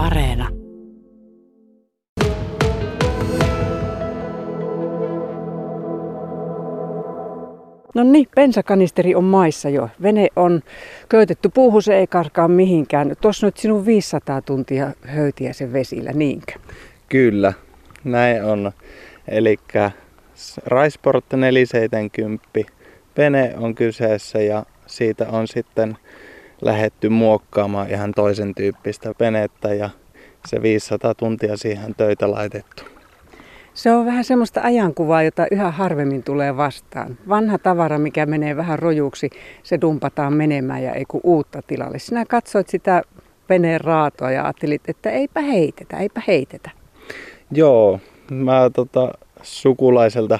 Areena. No niin, bensakanisteri on maissa jo. Vene on köytetty puuhun, se ei karkaa mihinkään. Tuossa nyt sinun 500 tuntia höytiä sen vesillä, niinkö? Kyllä, näin on. Eli Raisport 470 vene on kyseessä ja siitä on sitten lähetty muokkaamaan ihan toisen tyyppistä venettä ja se 500 tuntia siihen töitä laitettu. Se on vähän semmoista ajankuvaa, jota yhä harvemmin tulee vastaan. Vanha tavara, mikä menee vähän rojuksi, se dumpataan menemään ja ei kun uutta tilalle. Sinä katsoit sitä veneen raatoa ja ajattelit, että eipä heitetä, eipä heitetä. Joo, mä tota, sukulaiselta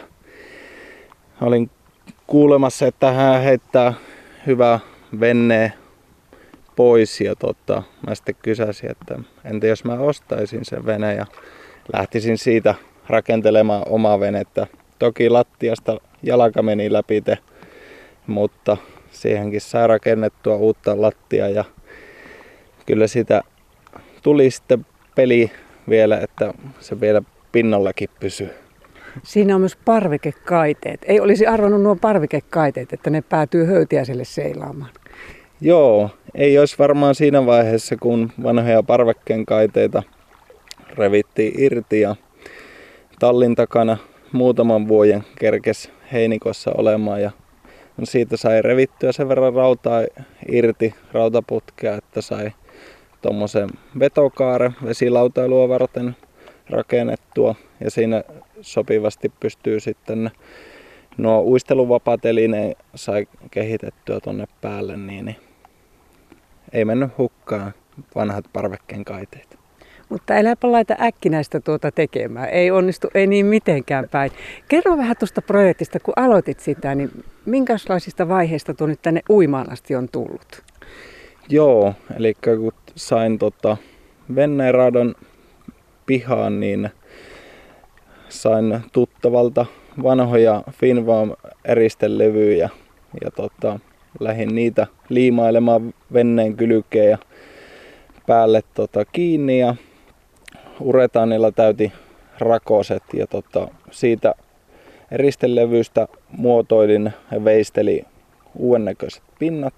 olin kuulemassa, että hän heittää hyvä venne pois ja tota, mä sitten kysäsin, että entä jos mä ostaisin sen vene ja lähtisin siitä rakentelemaan omaa venettä. Toki lattiasta jalka meni läpi, mutta siihenkin sai rakennettua uutta lattia ja kyllä sitä tuli sitten peli vielä, että se vielä pinnallakin pysyy. Siinä on myös parvikekaiteet. Ei olisi arvannut nuo parvikekaiteet, että ne päätyy höytiäiselle seilaamaan. Joo, ei olisi varmaan siinä vaiheessa, kun vanhoja parvekkeen kaiteita revittiin irti ja tallin takana muutaman vuoden kerkes heinikossa olemaan ja siitä sai revittyä sen verran rautaa irti, rautaputkea, että sai tuommoisen vetokaare vesilautailua varten rakennettua ja siinä sopivasti pystyy sitten nuo uisteluvapaat sai kehitettyä tonne päälle, niin, niin ei mennyt hukkaan vanhat parvekkeen kaiteet. Mutta äläpä laita äkkinäistä tuota tekemään. Ei onnistu, ei niin mitenkään päin. Kerro vähän tuosta projektista, kun aloitit sitä, niin minkälaisista vaiheista tuo nyt tänne uimaan asti on tullut? Joo, eli kun sain tota Venneradon pihaan, niin sain tuttavalta vanhoja Finvam eristelevyjä ja tota, lähdin niitä liimailemaan venneen kylkeen ja päälle tota, kiinni ja uretaanilla täyti rakoset ja tota, siitä eristelevystä muotoilin ja veisteli uuden näköiset pinnat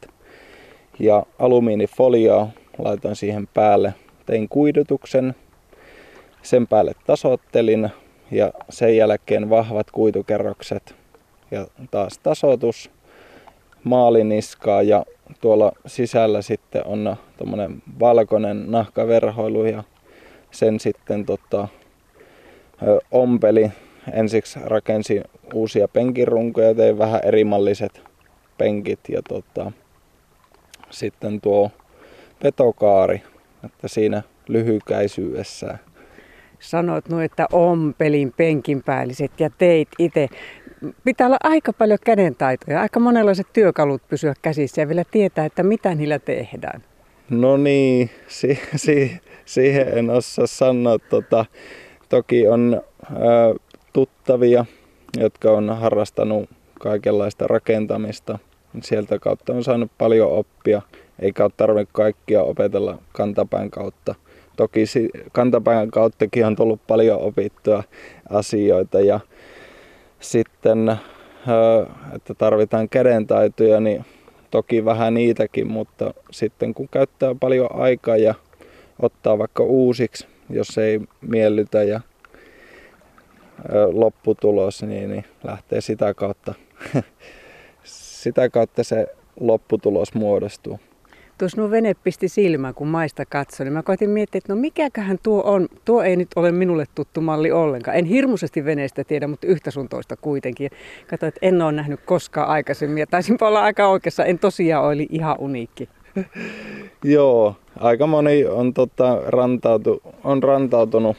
ja alumiinifoliaa laitoin siihen päälle. Tein kuidutuksen, sen päälle tasoittelin ja sen jälkeen vahvat kuitukerrokset ja taas tasoitus maaliniskaa ja tuolla sisällä sitten on tuommoinen valkoinen nahkaverhoilu ja sen sitten tota, ompeli. Ensiksi rakensi uusia penkirunkoja, tein vähän erimalliset penkit ja tota, sitten tuo petokaari, että siinä lyhykäisyydessä. Sanoit no, että ompelin penkin päälliset ja teit itse. Pitää olla aika paljon kädentaitoja, aika monenlaiset työkalut pysyä käsissä ja vielä tietää, että mitä niillä tehdään. No niin, si- si- siihen en osaa sanoa. Tota, toki on ää, tuttavia, jotka on harrastanut kaikenlaista rakentamista. Sieltä kautta on saanut paljon oppia, eikä ole tarvinnut kaikkia opetella kantapään kautta. Toki kantapään kauttakin on tullut paljon opittua asioita ja sitten, että tarvitaan kädentaitoja, niin toki vähän niitäkin, mutta sitten kun käyttää paljon aikaa ja ottaa vaikka uusiksi, jos ei miellytä ja lopputulos, niin, niin lähtee sitä kautta, sitä kautta se lopputulos muodostuu. Tuossa nuo vene pisti silmään, kun maista katsoin, niin mä koitin miettiä, että no mikäköhän tuo on. Tuo ei nyt ole minulle tuttu malli ollenkaan. En hirmuisesti veneestä tiedä, mutta yhtä sun toista kuitenkin. Katsoin, että en ole nähnyt koskaan aikaisemmin ja taisin olla aika oikeassa. En tosiaan oli ihan uniikki. Joo, aika moni on, tota, rantautu, on rantautunut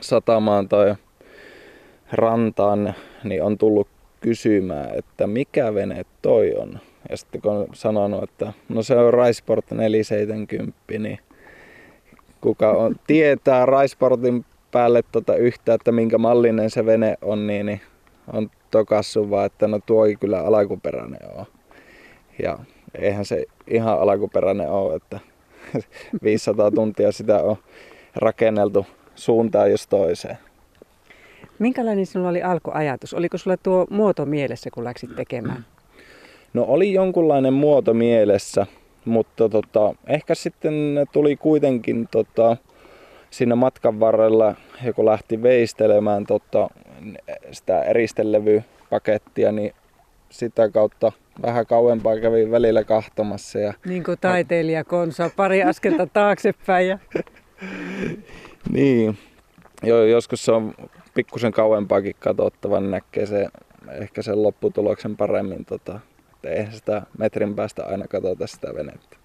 satamaan tai rantaan, niin on tullut kysymään, että mikä vene toi on. Ja sitten kun on sanonut, että no se on Raisport 470, niin kuka on, tietää Raisportin päälle tota yhtä, että minkä mallinen se vene on, niin, niin on tokassu vaan, että no tuo ei kyllä alkuperäinen ole. Ja eihän se ihan alkuperäinen ole, että 500 tuntia sitä on rakenneltu suuntaan jos toiseen. Minkälainen sinulla oli alkuajatus? Oliko sulla tuo muoto mielessä, kun läksit tekemään? No oli jonkunlainen muoto mielessä, mutta tota, ehkä sitten tuli kuitenkin tota, siinä matkan varrella, joku lähti veistelemään tota, sitä eristelevypakettia, niin sitä kautta vähän kauempaa kävin välillä kahtomassa. Ja... Niin kuin taiteilija Konsa, pari askelta taaksepäin. Ja... niin, Joo, joskus se on pikkusen kauempaakin katsottava, niin näkee se, ehkä sen lopputuloksen paremmin. Tota, että eihän sitä metrin päästä aina katsota sitä venettä.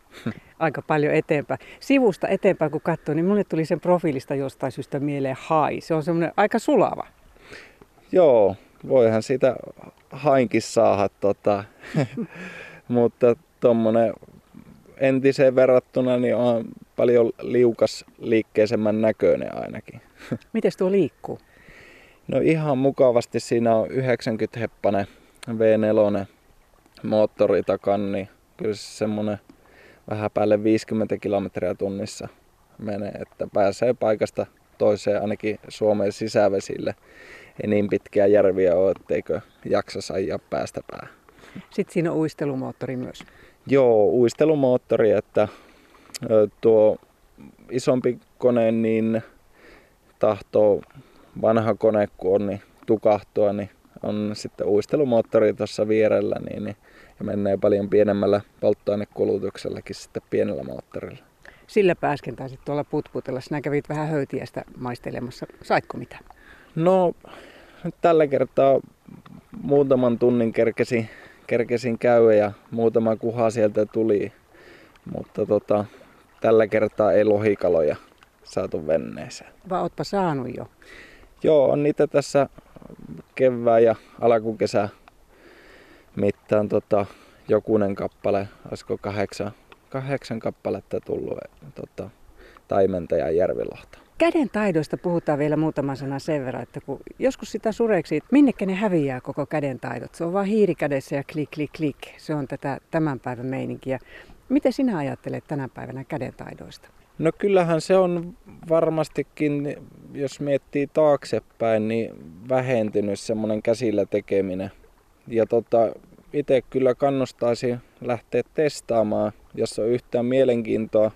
Aika paljon eteenpäin. Sivusta eteenpäin kun katsoo, niin mulle tuli sen profiilista jostain syystä mieleen hai. Se on semmoinen aika sulava. Joo, voihan sitä hainkin saada, tota. mutta tuommoinen entiseen verrattuna niin on paljon liukas liikkeisemmän näköinen ainakin. Miten tuo liikkuu? No ihan mukavasti. Siinä on 90 heppanen V4 moottori takan, niin kyllä se semmonen vähän päälle 50 kilometriä tunnissa menee, että pääsee paikasta toiseen ainakin Suomen sisävesille. Ei niin pitkiä järviä ole, etteikö jaksa ajaa päästä päähän. Sitten siinä on uistelumoottori myös. Joo, uistelumoottori, että tuo isompi kone niin tahtoo vanha kone kun on, niin tukahtua, niin on sitten uistelumoottori tuossa vierellä niin, niin, ja menee paljon pienemmällä polttoainekulutuksellakin sitten pienellä moottorilla. Sillä pääsken taisit tuolla putputella. Sinä kävit vähän höytiästä maistelemassa. Saitko mitä? No, nyt tällä kertaa muutaman tunnin kerkesin, kerkesin käydä ja muutama kuha sieltä tuli. Mutta tota, tällä kertaa ei lohikaloja saatu venneeseen. Vai ootpa saanut jo? Joo, on niitä tässä kevään ja alkukesä mittaan tota, jokunen kappale, olisiko kahdeksan, kahdeksan kappaletta tullut tota, taimenta ja järvilahta. Käden taidoista puhutaan vielä muutama sana sen verran, että kun joskus sitä sureksi, että minnekä ne häviää koko käden taidot. Se on vaan hiiri kädessä ja klik, klik, klik. Se on tätä tämän päivän meininkiä. Miten sinä ajattelet tänä päivänä käden taidoista? No kyllähän se on varmastikin, jos miettii taaksepäin, niin vähentynyt semmoinen käsillä tekeminen. Ja tota, itse kyllä kannustaisin lähteä testaamaan, jos on yhtään mielenkiintoa.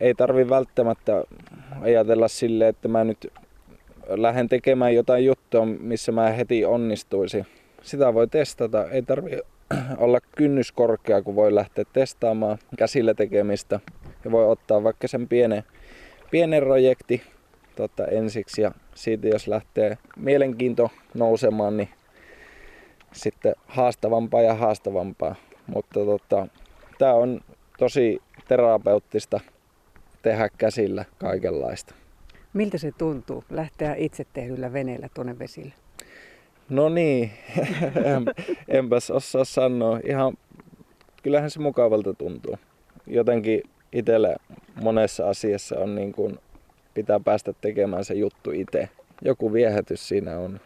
Ei tarvi välttämättä ajatella sille, että mä nyt lähden tekemään jotain juttua, missä mä heti onnistuisi. Sitä voi testata. Ei tarvi olla kynnys korkea, kun voi lähteä testaamaan käsillä tekemistä ja voi ottaa vaikka sen pienen, pienen projekti tota, ensiksi ja siitä jos lähtee mielenkiinto nousemaan, niin sitten haastavampaa ja haastavampaa. Mutta tota, tämä on tosi terapeuttista tehdä käsillä kaikenlaista. Miltä se tuntuu lähteä itse tehdyllä veneellä tuonne vesille? No niin, enpäs osaa sanoa. Ihan, kyllähän se mukavalta tuntuu. Jotenkin itselle monessa asiassa on niin kuin, pitää päästä tekemään se juttu itse. Joku viehätys siinä on.